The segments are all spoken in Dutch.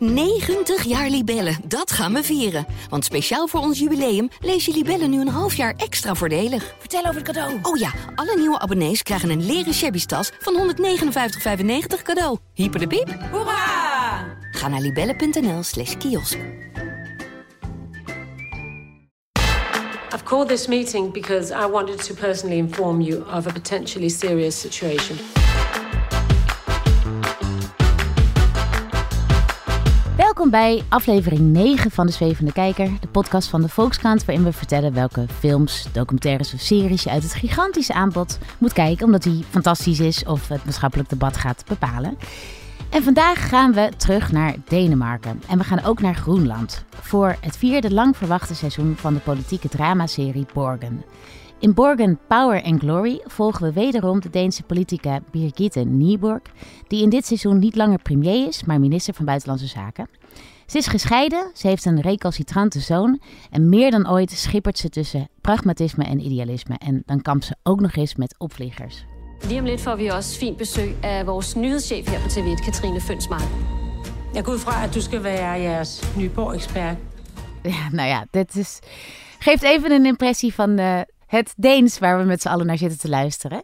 90 jaar Libellen, dat gaan we vieren. Want speciaal voor ons jubileum lees je Libellen nu een half jaar extra voordelig. Vertel over het cadeau. Oh ja, alle nieuwe abonnees krijgen een leren shabby tas van 159,95 cadeau. Hyper de piep. Hoera! Ga naar libellen.nl slash kiosk. I've called this meeting because I wanted to personally inform you of a potentially serious situation. Welkom bij aflevering 9 van de Zwevende Kijker, de podcast van de Volkskrant, waarin we vertellen welke films, documentaires of series je uit het gigantische aanbod moet kijken, omdat die fantastisch is of het maatschappelijk debat gaat bepalen. En vandaag gaan we terug naar Denemarken en we gaan ook naar Groenland voor het vierde lang verwachte seizoen van de politieke dramaserie Borgen. In Borgen Power and Glory volgen we wederom de Deense politica Birgitte Nyborg, die in dit seizoen niet langer premier is, maar minister van Buitenlandse Zaken. Ze is gescheiden, ze heeft een recalcitrante zoon en meer dan ooit schippert ze tussen pragmatisme en idealisme. En dan kampt ze ook nog eens met opvliegers. Lige om lidt får vi også fint besøg af vores nyhedschef her på TV1, Katrine Fønsmark. Jeg går ud fra, at du skal være jeres Nyborg-ekspert. Ja, nou ja, dit is, geeft even een impressie van uh, het Deens waar we met z'n allen naar zitten te luisteren.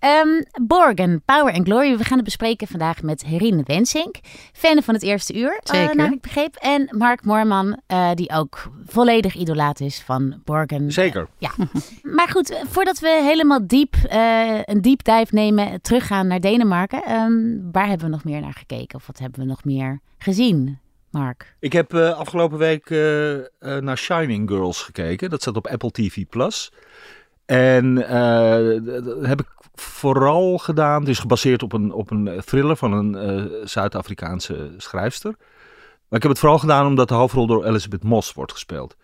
Um, Borgen, Power and Glory. We gaan het bespreken vandaag met Herine Wensink. Fan van het eerste uur, Zeker. Uh, naar ik begreep. En Mark Moorman, uh, die ook volledig idolaat is van Borgen. Zeker. ja. maar goed, voordat we helemaal diep uh, een deep dive nemen, teruggaan naar Denemarken. Um, waar hebben we nog meer naar gekeken? Of wat hebben we nog meer gezien? Mark? Ik heb uh, afgelopen week uh, uh, naar Shining Girls gekeken. Dat staat op Apple TV Plus. En dat heb ik vooral gedaan. Het is gebaseerd op een, op een thriller van een Zuid-Afrikaanse schrijfster. Maar ik heb het vooral gedaan omdat de hoofdrol door Elizabeth Moss wordt gespeeld.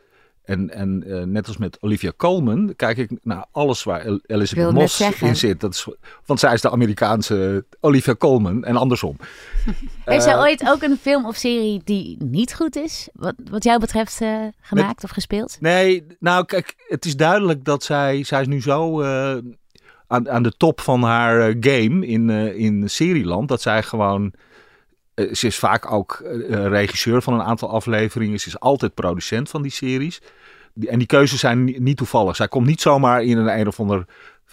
En, en uh, net als met Olivia Colman kijk ik naar alles waar El Elizabeth Moss in zit. Dat is, want zij is de Amerikaanse Olivia Colman en andersom. Heeft zij uh, ooit ook een film of serie die niet goed is, wat, wat jou betreft, uh, gemaakt met, of gespeeld? Nee, nou kijk, het is duidelijk dat zij, zij is nu zo aan, aan de top van haar game in, in serieland, dat zij gewoon... Ze is vaak ook regisseur van een aantal afleveringen. Ze is altijd producent van die series. En die keuzes zijn niet toevallig. Zij komt niet zomaar in een een of ander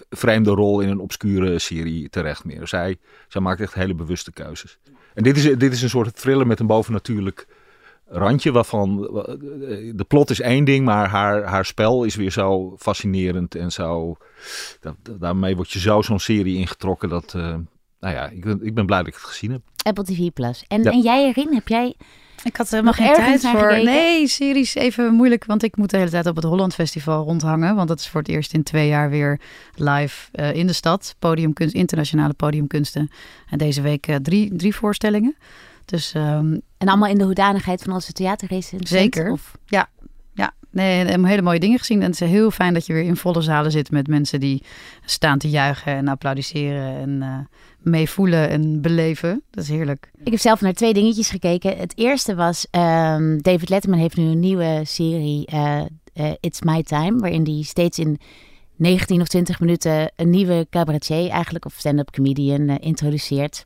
vreemde rol in een obscure serie terecht meer. Zij, zij maakt echt hele bewuste keuzes. En dit is, dit is een soort thriller met een bovennatuurlijk randje waarvan de plot is één ding, maar haar, haar spel is weer zo fascinerend en zo. Daarmee word je zo zo'n serie ingetrokken dat. Nou ja, ik ben, ik ben blij dat ik het gezien heb. Apple TV Plus. En, ja. en jij, Erin, heb jij ik had helemaal geen tijd voor. Gekeken? Nee, series even moeilijk, want ik moet de hele tijd op het Holland Festival rondhangen. Want dat is voor het eerst in twee jaar weer live uh, in de stad. Podiumkunst, internationale podiumkunsten. En deze week uh, drie, drie voorstellingen. Dus, um, en allemaal in de hoedanigheid van onze theaterrecensent? Zeker, of? ja. Nee, hele mooie dingen gezien. En het is heel fijn dat je weer in volle zalen zit met mensen die staan te juichen en applaudisseren. En uh, meevoelen en beleven. Dat is heerlijk. Ik heb zelf naar twee dingetjes gekeken. Het eerste was, um, David Letterman heeft nu een nieuwe serie, uh, It's My Time, waarin hij steeds in 19 of 20 minuten een nieuwe cabaretier eigenlijk, of stand-up comedian, introduceert.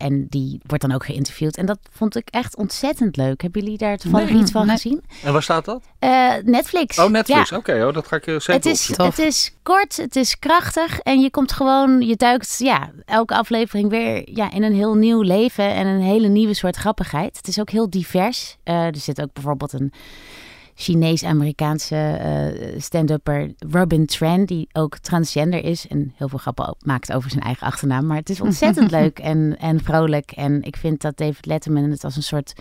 En die wordt dan ook geïnterviewd. En dat vond ik echt ontzettend leuk. Hebben jullie daar toevallig nee, iets van nee. gezien? En waar staat dat? Uh, Netflix. Oh, Netflix. Ja. Oké, okay, oh, dat ga ik zeker het is, het is kort, het is krachtig. En je komt gewoon, je duikt ja, elke aflevering weer ja, in een heel nieuw leven. En een hele nieuwe soort grappigheid. Het is ook heel divers. Uh, er zit ook bijvoorbeeld een Chinees-Amerikaanse uh, stand-upper Robin Tran, die ook transgender is en heel veel grappen maakt over zijn eigen achternaam. Maar het is ontzettend leuk en, en vrolijk. En ik vind dat David Letterman het als een soort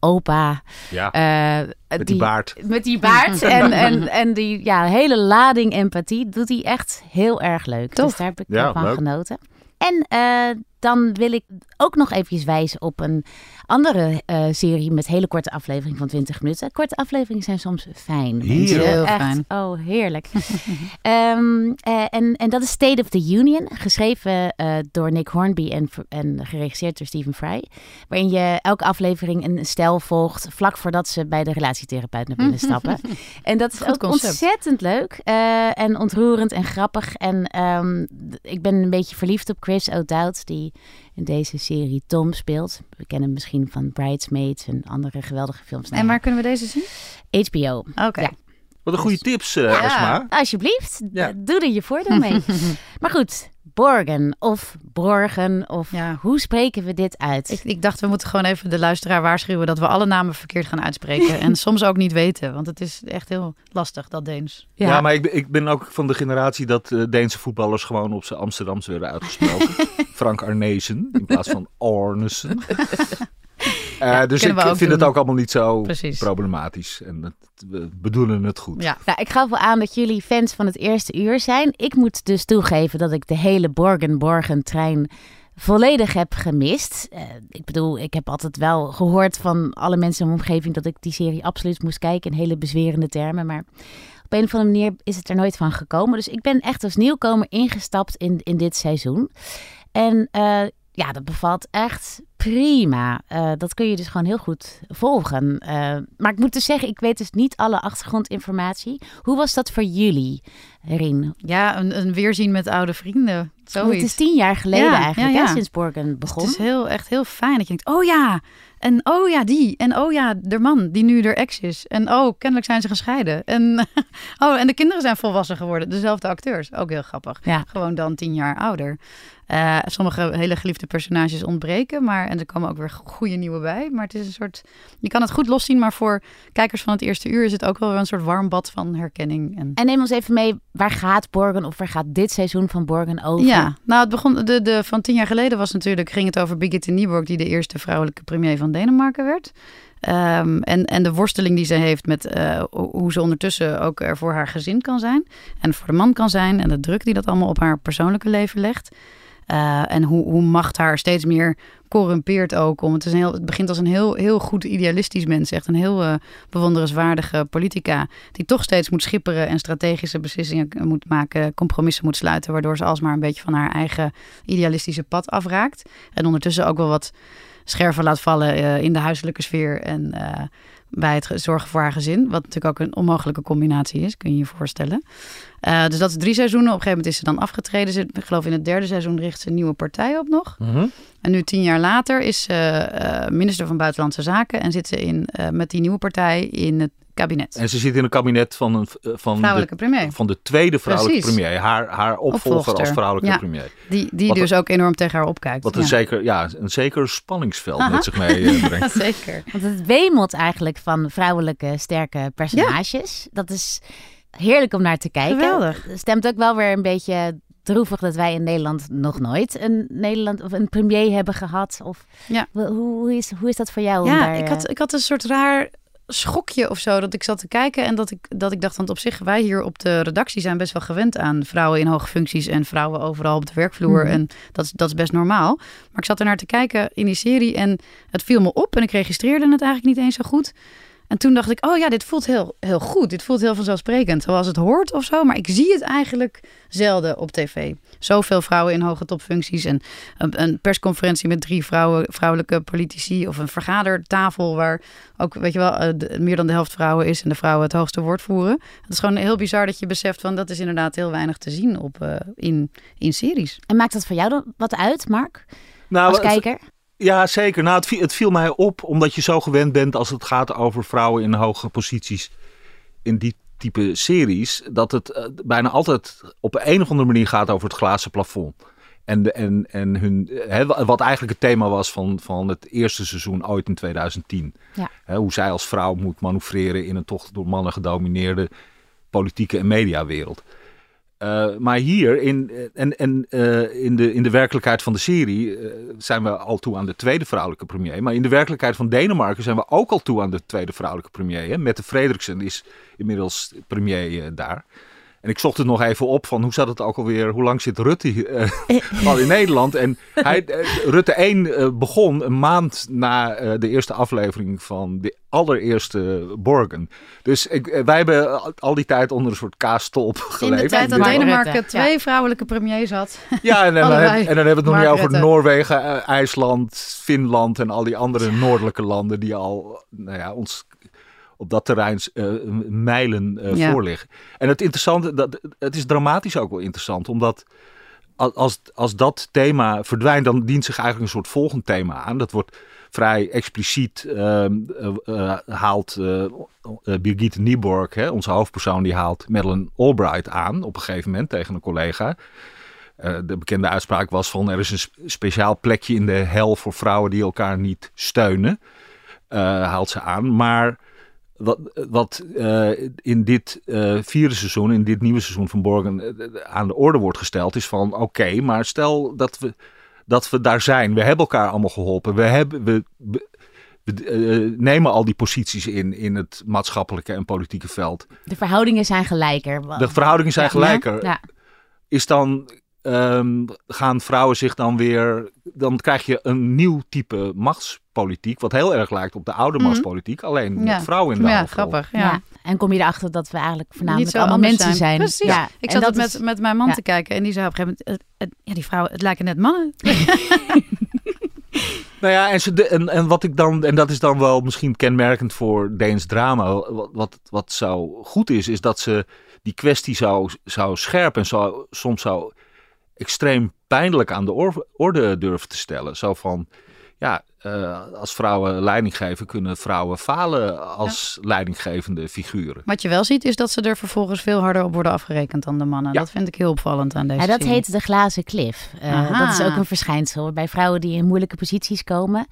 opa. Ja, uh, met die, die, baard. Met die baard en, en, en die ja, hele lading empathie doet hij echt heel erg leuk. Tof. Dus daar heb ik ja, van leuk. genoten. En uh, dan wil ik ook nog eventjes wijzen op een andere uh, serie met hele korte afleveringen van 20 minuten. Korte afleveringen zijn soms fijn. Heel, heel Echt, fijn. Oh, heerlijk. um, uh, en, en dat is State of the Union, geschreven uh, door Nick Hornby en, en geregisseerd door Stephen Fry. Waarin je elke aflevering een stel volgt vlak voordat ze bij de relatietherapeut naar binnen stappen. en dat is Goed ook concept. ontzettend leuk en ontroerend en grappig. En um, ik ben een beetje verliefd op Chris O'Dowd, die die in deze serie Tom speelt. We kennen hem misschien van Bridesmaids en andere geweldige films. En waar kunnen we deze zien? HBO. Oké. Ja. Wat een goede tips, uh, ja, Esma. Alsjeblieft, ja. doe er je voordeel mee. maar goed, Borgen of Borgen of ja. hoe spreken we dit uit? Ik, ik, dacht we moeten gewoon even de luisteraar waarschuwen dat we alle namen verkeerd gaan uitspreken. en soms ook niet weten, want het is echt heel lastig dat Deens. Ja, ja maar ik, ik, ben ook van de generatie dat uh, Deense voetballers gewoon op zijn Amsterdamse werden uitgesproken. Frank Arnezen in plaats van Arnesen. Uh, dus ik vind het ook allemaal niet zo problematisch. En het, we bedoelen het goed. Ja. Nou, ik gaf wel aan dat jullie fans van het eerste uur zijn. Ik moet dus toegeven dat ik de hele Borgen-Borgen trein volledig heb gemist. Uh, ik bedoel, ik heb altijd wel gehoord van alle mensen in mijn omgeving dat ik die serie absoluut moest kijken in hele bezwerende termen. Maar op een of andere manier is het er nooit van gekomen. Dus ik ben echt als nieuwkomer ingestapt in, in dit seizoen. En uh, ja, dat bevalt echt prima. Uh, dat kun je dus gewoon heel goed volgen. Uh, maar ik moet dus zeggen, ik weet dus niet alle achtergrondinformatie. Hoe was dat voor jullie, Rien? Ja, een, een weerzien met oude vrienden. Zoiets. Het is tien jaar geleden eigenlijk, ja, ja. sinds Borgen begon. Het is heel, echt heel fijn dat je denkt, oh ja, en oh ja, die. En oh ja, de man die nu er ex is. En oh, kennelijk zijn ze gescheiden. En oh, en de kinderen zijn volwassen geworden. Dezelfde acteurs. Ook heel grappig. Ja. Gewoon dan tien jaar ouder. Uh, sommige hele geliefde personages ontbreken, maar en er komen ook weer goede nieuwe bij. Maar het is een soort, je kan het goed loszien, maar voor kijkers van het eerste uur is het ook wel een soort warm bad van herkenning. En, en neem ons even mee, waar gaat Borgen of waar gaat dit seizoen van Borgen over? Ja, nou het begon, de, de, van tien jaar geleden was natuurlijk, ging het over Birgitte Nieborg, die de eerste vrouwelijke premier van Denemarken werd. Um, en, en de worsteling die ze heeft met uh, hoe ze ondertussen ook er voor haar gezin kan zijn. En voor de man kan zijn. En de druk die dat allemaal op haar persoonlijke leven legt. Uh, en hoe, hoe macht haar steeds meer corrumpeert ook. Om, het, is een heel, het begint als een heel, heel goed idealistisch mens. Echt een heel uh, bewonderenswaardige politica. Die toch steeds moet schipperen en strategische beslissingen moet maken. Compromissen moet sluiten. Waardoor ze alsmaar een beetje van haar eigen idealistische pad afraakt. En ondertussen ook wel wat scherven laat vallen uh, in de huiselijke sfeer. En bij het zorgen voor haar gezin. Wat natuurlijk ook een onmogelijke combinatie is, kun je je voorstellen. Uh, dus dat is drie seizoenen. Op een gegeven moment is ze dan afgetreden. Ze, ik geloof in het derde seizoen richt ze een nieuwe partij op nog. Mhm. En nu tien jaar later is ze uh, minister van Buitenlandse Zaken. En zit ze in, uh, met die nieuwe partij in het kabinet. En ze zit in een kabinet van, een, van, vrouwelijke de, premier. van de tweede vrouwelijke premier. Haar, haar opvolger als vrouwelijke ja, premier. Die, die dus ook enorm tegen haar opkijkt. Wat een, zeker, ja, een zeker spanningsveld Aha. met zich mee brengt. ja, zeker. Want het wemelt eigenlijk van vrouwelijke sterke personages. Dat is heerlijk om naar te kijken. Geweldig. Stemt ook wel weer een beetje droevig dat wij in Nederland nog nooit een Nederland of een premier hebben gehad. Of ja. hoe, hoe, is, hoe is dat voor jou? Ja, ik, had, ik had een soort raar schokje of zo dat ik zat te kijken en dat ik, dat ik dacht, want op zich, wij hier op de redactie zijn best wel gewend aan vrouwen in hoge functies en vrouwen overal op de werkvloer. Mhm. En dat is, dat is best normaal. Maar ik zat er naar te kijken in die serie en het viel me op en ik registreerde het eigenlijk niet eens zo goed. En toen dacht ik, oh ja, dit voelt heel, heel goed. Dit voelt heel vanzelfsprekend, zoals het hoort of zo. Maar ik zie het eigenlijk zelden op tv. Zoveel vrouwen in hoge topfuncties. En een, een persconferentie met drie vrouwen, vrouwelijke politici. Of een vergadertafel waar ook, weet je wel, eh, meer dan de helft vrouwen is. En de vrouwen het hoogste woord voeren. Het is gewoon heel bizar dat je beseft van dat is inderdaad heel weinig te zien op, uh, in, in series. En maakt dat voor jou dan wat uit, Mark? Nou, als kijker? Ja, zeker. Nou, het, het viel mij op omdat je zo gewend bent als het gaat over vrouwen in hoge posities in die type series, dat het uh, bijna altijd op een of andere manier gaat over het glazen plafond. En, en, en hun, hè, wat eigenlijk het thema was van, van het eerste seizoen ooit in 2010. Ja. Hoe zij als vrouw moet manoeuvreren in een toch door mannen gedomineerde politieke en mediawereld. Uh, maar hier in, en, en, uh, in, de, in de werkelijkheid van de serie uh, zijn we al toe aan de tweede vrouwelijke premier. Maar in de werkelijkheid van Denemarken zijn we ook al toe aan de tweede vrouwelijke premier. Hè? Mette Frederiksen is inmiddels premier daar. En ik zocht het nog even op van hoe zat het ook alweer, hoe lang zit Rutte uh, al in Nederland? En hij, uh, Rutte 1 uh, begon een maand na de eerste aflevering van de allereerste Borgen. Dus ik, wij hebben al die tijd onder een soort kaastolp geleefd. In de tijd dat Denemarken twee ja. vrouwelijke premiers had. Ja, en, en, dan, en dan hebben we het nog niet over Noorwegen, IJsland, Finland en al die andere noordelijke landen die al nou ja, ons op dat terrein uh, mijlen uh, ja. voor liggen. En het interessante, dat, het is dramatisch ook wel interessant, omdat als, als dat thema verdwijnt, dan dient zich eigenlijk een soort volgend thema aan. Dat wordt vrij expliciet uh, uh, haalt Birgitte Nieborg, hè, onze hoofdpersoon, die haalt Madeleine Albright aan op een gegeven moment tegen een collega. de bekende uitspraak was van er is een speciaal plekje in de hel voor vrouwen die elkaar niet steunen. haalt ze aan. Maar wat, wat in dit vierde seizoen, in dit nieuwe seizoen van Borgen aan de orde wordt gesteld, is van oké, maar stel dat we dat we daar zijn. We hebben elkaar allemaal geholpen. We, hebben, we, we, eh, nemen al die posities in, in het maatschappelijke en politieke veld. De verhoudingen zijn gelijker. De verhoudingen zijn gelijker. Ja. Is dan, um, gaan vrouwen zich dan weer, dan krijg je een nieuw type machtspolitiek, wat heel erg lijkt op de oude mhm. machtspolitiek, alleen met vrouwen in de Ja, grappig. Ja. En kom je erachter dat we eigenlijk voornamelijk allemaal mensen zijn. zijn. Precies. Ja. Ik zat dat met, met mijn man te kijken en die zei op een gegeven moment, het, ja, die vrouwen, het lijken net mannen. nou ja, en, ze, en, en wat ik dan, en dat is dan wel misschien kenmerkend voor Deens drama, wat, wat, wat zo goed is, is dat ze die kwestie zou, zou scherp en zo, soms zou extreem pijnlijk aan de orde durven te stellen. Zo van, ja, uh, als vrouwen leiding geven, kunnen vrouwen falen als leidinggevende figuren. Wat je wel ziet, is dat ze er vervolgens veel harder op worden afgerekend dan de mannen. Dat vind ik heel opvallend aan deze Ja, dat heet de glazen klif. Uh, dat is ook een verschijnsel bij vrouwen die in moeilijke posities komen.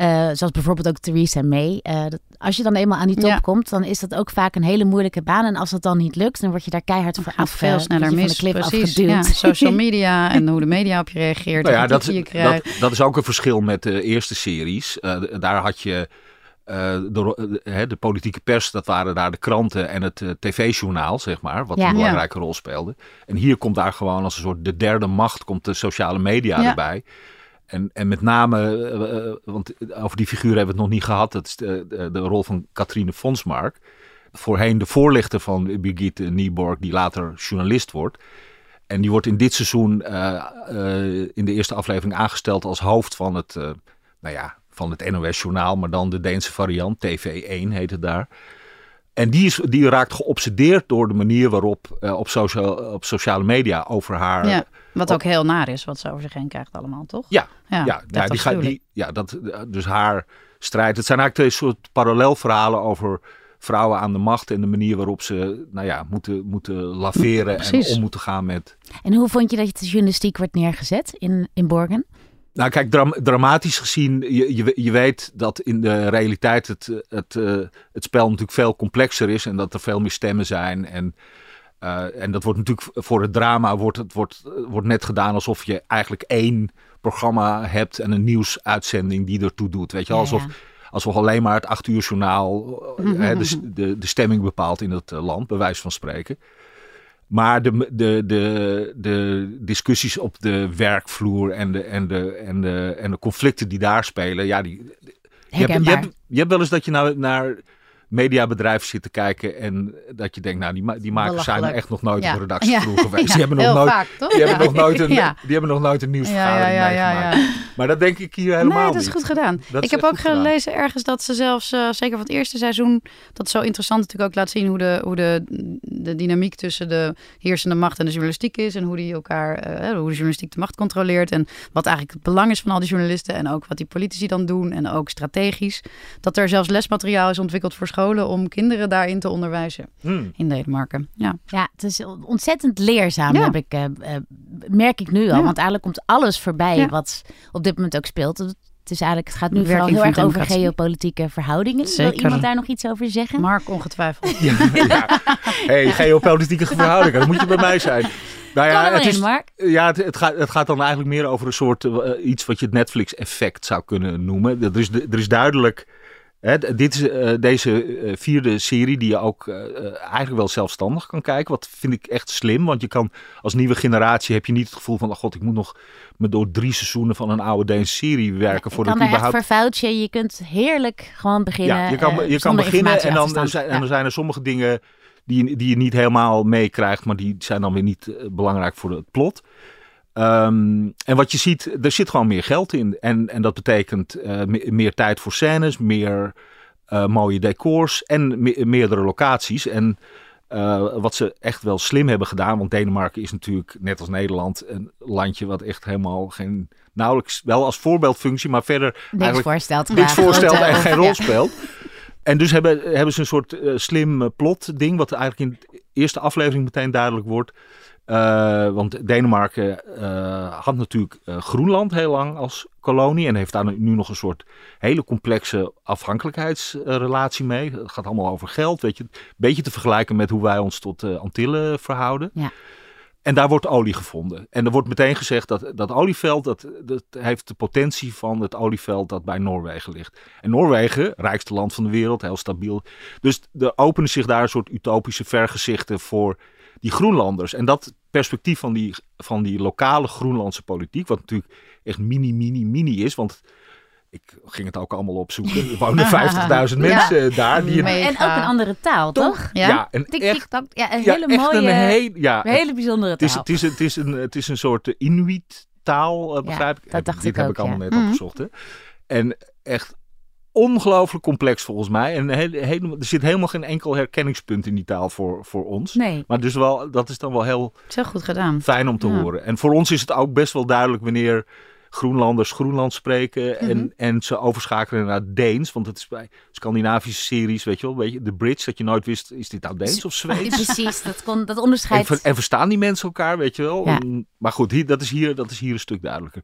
Uh, zoals bijvoorbeeld ook Theresa May. Dat, als je dan eenmaal aan die top komt, dan is dat ook vaak een hele moeilijke baan. En als dat dan niet lukt, dan word je daar keihard voor af. Veel sneller mis. Van de Precies. Ja, social media en hoe de media op je reageert. Nou ja, dat, dat, dat, is ook een verschil met de eerste series. Uh, daar had je uh, de, uh, de, politieke pers, dat waren daar de kranten en het tv-journaal, zeg maar, wat een belangrijke rol speelde. En hier komt daar gewoon als een soort de derde macht, komt de sociale media erbij. En, en met name, want over die figuur hebben we het nog niet gehad, dat is de, de, de rol van Katrine Fonsmark. Voorheen de voorlichter van Birgitte Nieborg, die later journalist wordt. En die wordt in dit seizoen in de eerste aflevering aangesteld als hoofd van het, nou ja, van het NOS-journaal, maar dan de Deense variant, TV1 heet het daar. En die, is, die raakt geobsedeerd door de manier waarop uh, op, social, op sociale media over haar. Ja, wat ook heel naar is, wat ze over zich heen krijgt, allemaal, toch? Ja, ja, ja, ja die gaat, die, ja dat, dus haar strijd. Het zijn eigenlijk twee soort parallelverhalen over vrouwen aan de macht en de manier waarop ze nou ja, moeten, moeten laveren en om moeten gaan met. En hoe vond je dat de journalistiek wordt neergezet in, in Borgen? Nou, kijk, dramatisch gezien, je, je, je, weet dat in de realiteit het, het, uh, het spel natuurlijk veel complexer is en dat er veel meer stemmen zijn. En, uh, en dat wordt natuurlijk voor het drama wordt, het wordt, wordt net gedaan alsof je eigenlijk één programma hebt en een nieuwsuitzending die ertoe doet. Weet je, alsof, alsof alleen maar het acht uur journaal uh, de, de, de stemming bepaalt in het land, bij wijze van spreken. Maar de, de, de, de discussies op de werkvloer en de, en, de, en, de, en de conflicten die daar spelen, ja, die, je hebt, je, hebt, je hebt wel eens dat je nou naar mediabedrijven zit te kijken en dat je denkt, nou, die, die makers zijn er echt nog nooit op een redactievloer ja. geweest. die hebben nog nooit, vaak, die hebben nog nooit een, die hebben nog nooit een nieuwsvergadering meegemaakt. Maar dat denk ik hier helemaal Nee, dat is goed gedaan. ik heb ook gelezen ergens dat ze zelfs, uh, zeker van het eerste seizoen, dat zo interessant natuurlijk ook laat zien hoe de, hoe de, de dynamiek tussen de heersende macht en de journalistiek is en hoe die elkaar, uh, hoe de journalistiek de macht controleert en wat eigenlijk het belang is van al die journalisten en ook wat die politici dan doen en ook strategisch. Dat er zelfs lesmateriaal is ontwikkeld voor scholen om kinderen daarin te onderwijzen hmm. in Denemarken. Ja. ja, het is ontzettend leerzaam, heb ik, uh, merk ik nu al. Want eigenlijk komt alles voorbij wat op dit moment ook speelt. Het is eigenlijk, het gaat nu vooral heel erg over geopolitieke verhoudingen. Zeker. Wil iemand daar nog iets over zeggen? Mark, ongetwijfeld. ja, Hey, geopolitieke verhoudingen, dat moet je bij mij zijn. Nou ja, het, is, ja het, het, gaat, het gaat dan eigenlijk meer over een soort uh, iets wat je het Netflix-effect zou kunnen noemen. Er is, er is duidelijk dit is uh, deze uh, vierde serie die je ook uh, eigenlijk wel zelfstandig kan kijken. Wat vind ik echt slim. Want je kan als nieuwe generatie heb je niet het gevoel van... Oh god, ik moet nog me door drie seizoenen van een oude Deense serie werken. Ja, voordat kan ik überhaupt... verfout je. Je kunt heerlijk gewoon beginnen. Ja, je kan, je kan beginnen en dan, zijn, en dan zijn er sommige dingen die, die je niet helemaal meekrijgt. Maar die zijn dan weer niet belangrijk voor het plot. Ehm, en wat je ziet, er zit gewoon meer geld in. En, en dat betekent uh, meer tijd voor scènes, meer uh, mooie decors en me meerdere locaties. En wat ze echt wel slim hebben gedaan, want Denemarken is natuurlijk net als Nederland een landje wat echt helemaal geen, nauwelijks, wel als voorbeeldfunctie, maar verder niks voorstelt, niks voorstelt en geen rol speelt. En dus hebben, hebben ze een soort slim plot ding, wat eigenlijk in de eerste aflevering meteen duidelijk wordt. Uh, want Denemarken uh, had natuurlijk uh, Groenland heel lang als kolonie en heeft daar nu nog een soort hele complexe afhankelijkheidsrelatie mee. Het gaat allemaal over geld, weet je. Een beetje te vergelijken met hoe wij ons tot Antillen verhouden. Ja. En daar wordt olie gevonden. En er wordt meteen gezegd dat dat olieveld, dat, dat heeft de potentie van het olieveld dat bij Noorwegen ligt. En Noorwegen, rijkste land van de wereld, heel stabiel. Dus er openen zich daar een soort utopische vergezichten voor die Groenlanders. En dat perspectief van die, van die lokale Groenlandse politiek, wat natuurlijk echt mini, mini, mini is, want ik ging het ook allemaal opzoeken. Er wonen 50.000 mensen daar. Die en ook een andere taal, toch? Ja, ja een, echt, ja, een hele mooie, een, heel, ja, een hele bijzondere taal. Het is, het is, het is, een, het is een soort Inuit taal, uh, begrijp ik. Dat dacht Dit ik heb ook, ik allemaal net mm opgezocht. Hè. En echt ongelooflijk complex volgens mij. En er zit helemaal geen enkel herkenningspunt in die taal voor, voor ons. Nee. Maar dus wel, dat is dan wel heel Zo goed gedaan. fijn om te Ja. horen. En voor ons is het ook best wel duidelijk wanneer Groenlanders Groenlands spreken en, Mhm. en ze overschakelen naar Deens. Want het is bij Scandinavische series, weet je wel, weet je, de Bridge, dat je nooit wist, is dit nou Deens of Zweeds? Precies, dat, kon, dat En, onderscheid. ver- en verstaan die mensen elkaar, weet je wel? Ja. En- maar goed, hier, dat, is hier, dat is hier een stuk duidelijker.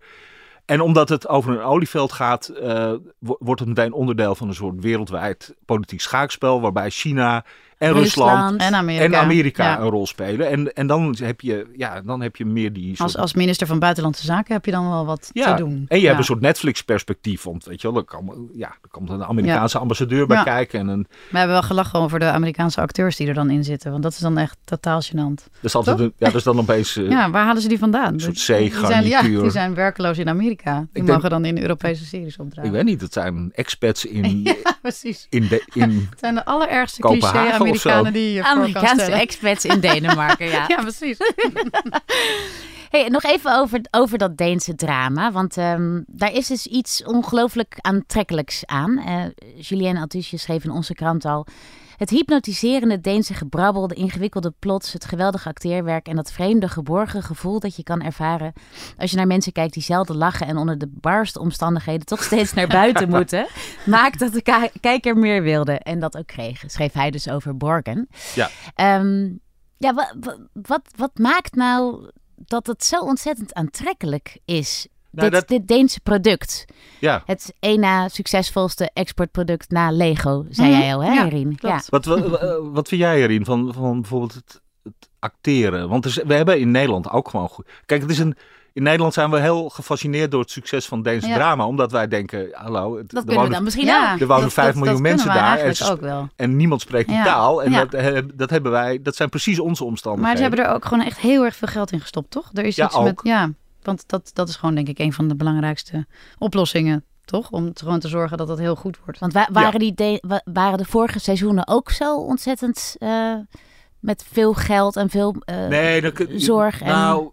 En omdat het over een olieveld gaat, eh, wo- wordt het meteen onderdeel van een soort wereldwijd politiek schaakspel. Waarbij China en Rusland, En Amerika. en Amerika Ja. een rol spelen. En, en dan, heb je, ja, dan heb je meer die soort... Als, als minister van Buitenlandse Zaken heb je dan wel wat ja, te doen. en je Ja. hebt een soort Netflix-perspectief. Want weet je wel, er, kan, ja, er komt een Amerikaanse ambassadeur bij kijken. En een, We hebben wel gelachen over de Amerikaanse acteurs die er dan in zitten. Want dat is dan echt totaal gênant. dat is altijd een, ja, dat is dan opeens... eh, Ja, waar halen ze die vandaan? Een soort Die zijn, ja, die zijn werkloos in Amerika. Die mogen dan in Europese series opdragen. Ik weet niet, het zijn expats in, Ja, precies. in, de, in Het zijn de allerergste Kopenhagen zo. die je kan Amerikaanse expats in Denemarken, ja. Ja, precies. Hey, nog even over, over dat Deense drama. Want ehm, daar is dus iets ongelooflijk aantrekkelijks aan. Eh Julien Altusje schreef in onze krant al. Het hypnotiserende Deense gebrabbel, de ingewikkelde plots, het geweldige acteerwerk en dat vreemde geborgen gevoel dat je kan ervaren als je naar mensen kijkt die zelden lachen en onder de barste omstandigheden toch steeds naar buiten moeten, maakt dat de kijker meer wilde en dat ook kreeg, schreef hij dus over Borgen. Ja. Ehm, ja, wa- wa- wat, wat maakt nou dat het zo ontzettend aantrekkelijk is? Nou, dit, dat- dit Deense product. ja. Het één na succesvolste exportproduct na Lego, zei Mhm. jij al, hè, Ja, Erin? klopt. Wat, wat, wat vind jij erin van, van bijvoorbeeld het, het acteren? Want er we hebben in Nederland ook gewoon goed. Kijk, het is een. In Nederland zijn we heel gefascineerd door het succes van Deense Ja. drama, omdat wij denken, hallo, het, Dat er kunnen we wonen- dan misschien Ja. Er wonen dat- vijf dat- miljoen dat mensen daar en ook wel. en niemand spreekt die Ja. taal. En Ja. dat, eh, dat hebben wij, dat zijn precies onze Maar omstandigheden. ze hebben er ook gewoon echt heel erg veel geld in gestopt, toch? Er is Ja, iets met. Ja, want dat, dat is gewoon denk ik een van de belangrijkste oplossingen, toch? Om te- gewoon te zorgen dat dat heel goed wordt. Want wa- waren, die de- wa- waren de vorige seizoenen ook zo ontzettend eh, met veel geld en veel eh, nee, kun- zorg en nou,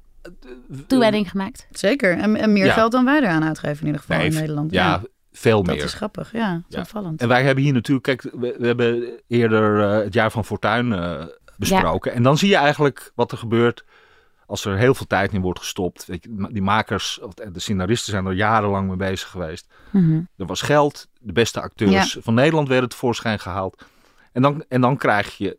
toewijding gemaakt? Zeker. En, en meer Ja. geld dan wij eraan uitgeven in ieder geval Nee, in Nederland. ja, veel dat meer. is grappig. Ja, dat opvallend. En wij hebben hier natuurlijk, kijk, we, we hebben eerder eh, het jaar van Fortuin eh, besproken. En dan zie je eigenlijk wat er gebeurt als er heel veel tijd in wordt gestopt. Weet je, die makers, of de scenaristen zijn er jarenlang mee bezig geweest. Mhm. Er was geld, de beste acteurs van Nederland werden tevoorschijn gehaald. En dan, en dan krijg je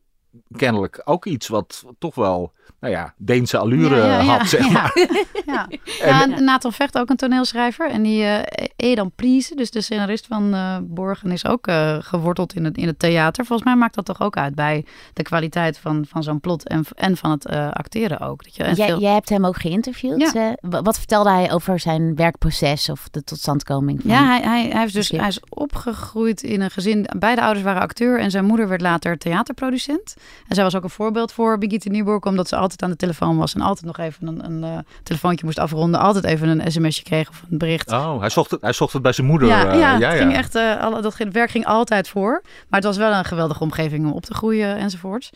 kennelijk ook iets wat toch wel, nou ja, Deense allure Ja, ja, ja. had, zeg Ja. maar. Ja. En- ja, Nathan Vecht, ook een toneelschrijver. En die eh Edan Priese, dus de scenarist van eh, Borgen, is ook eh, geworteld in het, in het theater. Volgens mij maakt dat toch ook uit bij de kwaliteit van, van zo'n plot en, en van het eh, acteren ook. Dat je, en Jij, veel- jij hebt hem ook geïnterviewd. Wat vertelde hij over zijn werkproces of de totstandkoming? Van... Ja, hij, hij, hij, is dus, hij is opgegroeid in een gezin. Beide ouders waren acteur en zijn moeder werd later theaterproducent. En zij was ook een voorbeeld voor Brigitte Nieuwburg, omdat ze altijd aan de telefoon was en altijd nog even een, een eh, telefoontje moest afronden. Altijd even een sms'je kreeg of een bericht. Oh, hij zocht, het, hij zocht het bij zijn moeder. Ja, eh, ja, ja, ging echt, eh, alle, dat werk ging altijd voor. Maar het was wel een geweldige omgeving om op te groeien enzovoorts.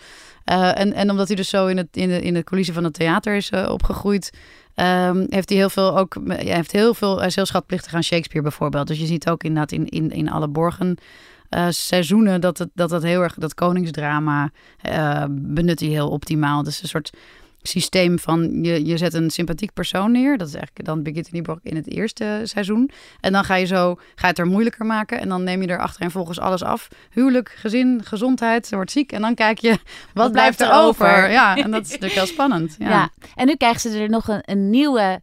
En, en omdat hij dus zo in, het, in, de, in de coulissen van het theater is opgegroeid, ehm, heeft hij heel veel ook. Hij heeft heel veel. Hij is heel schatplichtig aan Shakespeare bijvoorbeeld. Dus je ziet ook inderdaad in, in, in alle borgen. Seizoenen dat het, dat het heel erg, dat koningsdrama benut hij heel optimaal. Dus een soort systeem van je, je zet een sympathiek persoon neer. Dat is eigenlijk dan Birgit Nieborg in het eerste seizoen. En dan ga je zo, ga je het er moeilijker maken. En dan neem je er en volgens alles af. Huwelijk, gezin, gezondheid, ze wordt ziek. En dan kijk je, wat, blijft er over? Ja, en dat is natuurlijk heel spannend. Ja. ja. En nu krijgen ze er nog een, een nieuwe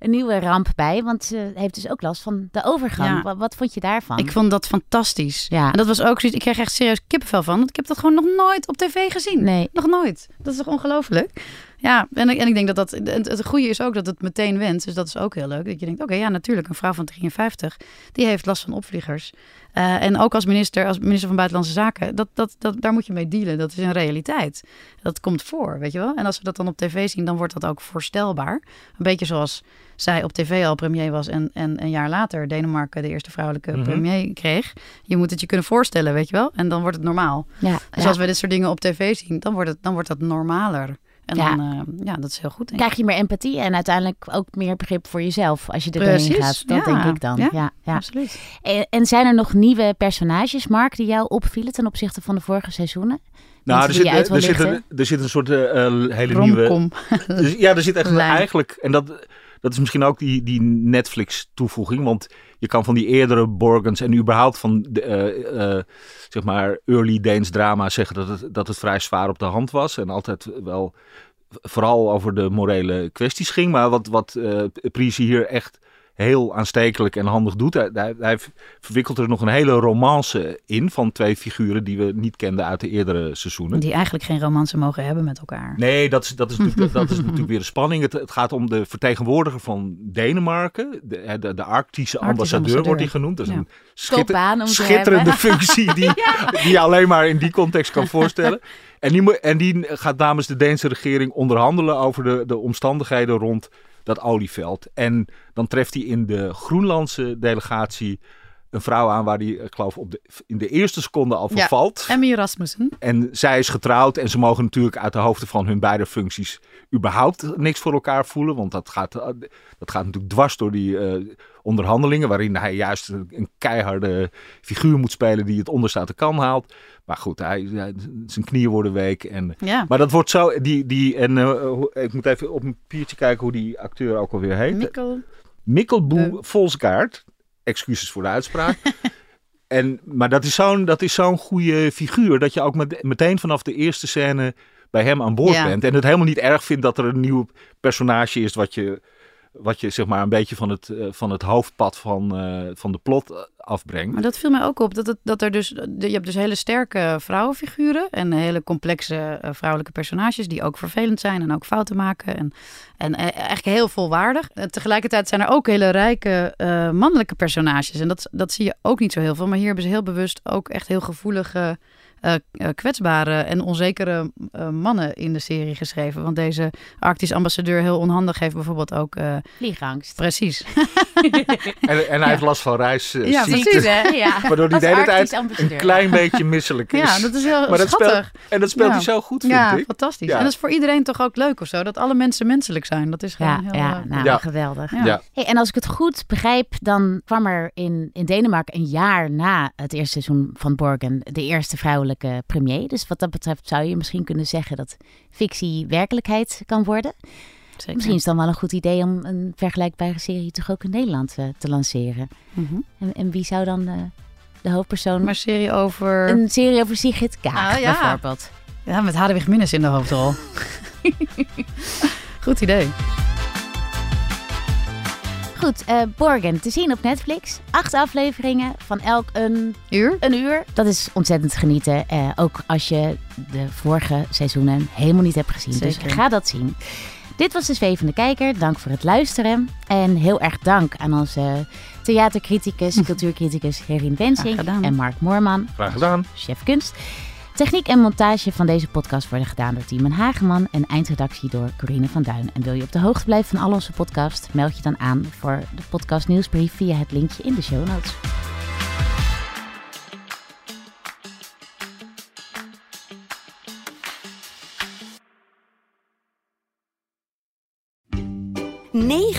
een nieuwe ramp bij. Want ze heeft dus ook last van de overgang. Wat, wat, vond je daarvan? Ik vond dat fantastisch. Ja. En dat was ook zoiets. Ik kreeg echt serieus kippenvel van. Want ik heb dat gewoon nog nooit op tv gezien. Nee. Nog nooit. Dat is toch ongelooflijk? Ja, en, en ik denk dat dat. Het, het goede is ook dat het meteen went. Dus dat is ook heel leuk. Dat je denkt: oké, ja, natuurlijk. Een vrouw van 53 die heeft last van opvliegers. Uh, en ook als minister, als minister van Buitenlandse Zaken, dat, dat, dat, daar moet je mee dealen. Dat is een realiteit. Dat komt voor, weet je wel. En als we dat dan op tv zien, dan wordt dat ook voorstelbaar. Een beetje zoals zij op tv al premier was en, en een jaar later Denemarken de eerste vrouwelijke mhm. premier kreeg. Je moet het je kunnen voorstellen, weet je wel. En dan wordt het normaal. Ja, dus als we dit soort dingen op tv zien, dan wordt het, dan wordt dat normaler. En ja. dan, uh, ja, dat is heel goed. Denk Krijg je meer empathie en uiteindelijk ook meer begrip voor jezelf als je er doorheen gaat. Dat denk ik dan. Ja, ja, absoluut. En, en, zijn er nog nieuwe personages, Mark, die jou opvielen ten opzichte van de vorige seizoenen? Nou, er zit, er, zit een, er zit een soort uh, hele nieuwe. Dus, ja, er zit echt eigenlijk. En dat, dat is misschien ook die, die Netflix-toevoeging. Want je kan van die eerdere Borgens en überhaupt van zeg maar early Deens drama zeggen dat het, dat het vrij zwaar op de hand was. En altijd wel vooral over de morele kwesties ging. Maar wat, wat uh, hier echt heel aanstekelijk en handig doet. Hij, hij, verwikkelt er nog een hele romance in van twee figuren die we niet kenden uit de eerdere seizoenen. Die eigenlijk geen romance mogen hebben met elkaar. Nee, dat is, dat is, natuurlijk, dat is natuurlijk weer de spanning. Het, het, gaat om de vertegenwoordiger van Denemarken. De, de, de Arctische ambassadeur, wordt hij genoemd. Dat is een schitter, schitterende functie die, die je alleen maar in die context kan voorstellen. En die, en die gaat namens de Deense regering onderhandelen over de, de omstandigheden rond dat olieveld. En dan treft hij in de Groenlandse delegatie een vrouw aan waar hij, ik geloof, op de, in de eerste seconde al vervalt. Ja, Emmy Rasmussen. En zij is getrouwd en ze mogen natuurlijk uit de hoofden van hun beide functies überhaupt niks voor elkaar voelen. Want dat gaat, dat gaat natuurlijk dwars door die uh, onderhandelingen, waarin hij juist een keiharde figuur moet spelen die het onderste de kan haalt. Maar goed, hij, zijn knieën worden week. En, ja. Maar dat wordt zo. Die, die, en uh, ik moet even op een papiertje kijken hoe die acteur ook alweer heet. Mikkel. Mikkelboe. Volsgaard. Excuses voor de uitspraak. en, maar dat is zo'n zo'n goede figuur. Dat je ook met, meteen vanaf de eerste scène bij hem aan boord bent. En het helemaal niet erg vindt dat er een nieuw personage is wat je wat je zeg maar een beetje van het, uh, van het hoofdpad van, uh, van de plot eh, afbrengt. Maar dat viel mij ook op. Dat, het, dat er dus, je hebt dus hele sterke vrouwenfiguren en hele complexe vrouwelijke personages die ook vervelend zijn en ook fouten maken. En, en eigenlijk heel volwaardig. En tegelijkertijd zijn er ook hele rijke mannelijke personages. En dat, dat zie je ook niet zo heel veel. Maar hier hebben ze heel bewust ook echt heel gevoelige kwetsbare en onzekere uh, mannen in de serie geschreven. Want deze Arctisch ambassadeur heel onhandig heeft bijvoorbeeld ook... Uh, Vliegangst. Precies. en, en hij heeft last van reis. ja, precies. Hè? Ja. Waardoor hij de hele tijd een klein beetje misselijk is. Ja, dat is heel maar dat schattig. en dat speelt hij zo goed, vind ja, ik. Fantastisch. En dat is voor iedereen toch ook leuk of zo? Dat alle mensen menselijk zijn. Dat is gewoon ja, heel... Ja, nou, geweldig. Ja. Hey, en als ik het goed begrijp, dan kwam er in, in Denemarken een jaar na het eerste seizoen van Borgen de eerste vrouwelijke premier. Dus wat dat betreft zou je misschien kunnen zeggen dat fictie werkelijkheid kan worden. Zeker. Misschien is het dan wel een goed idee om een vergelijkbare serie toch ook in Nederland uh, te lanceren. Mm -hmm. en, en, wie zou dan uh, de hoofdpersoon... Maar een serie over... Een serie over Sigrid Kaag ah, ja. bijvoorbeeld. Ja, met Hadewig Minnes in de hoofdrol. goed idee. Goed, uh, Borgen te zien op Netflix. Acht afleveringen van elk een uur. Een uur. Dat is ontzettend genieten. Uh, ook als je de vorige seizoenen helemaal niet hebt gezien. Dus Zeker. Dus ga dat zien. Dit was de Zwevende Kijker. Dank voor het luisteren. En heel erg dank aan onze theatercriticus, cultuurcriticus Herin Wensing en Mark Moorman. Graag gedaan. Chef kunst. Techniek en montage van deze podcast worden gedaan door Timon Hageman en eindredactie door Corine van Duin. En wil je op de hoogte blijven van al onze podcasts, meld je dan aan voor de podcast nieuwsbrief via het linkje in de show notes.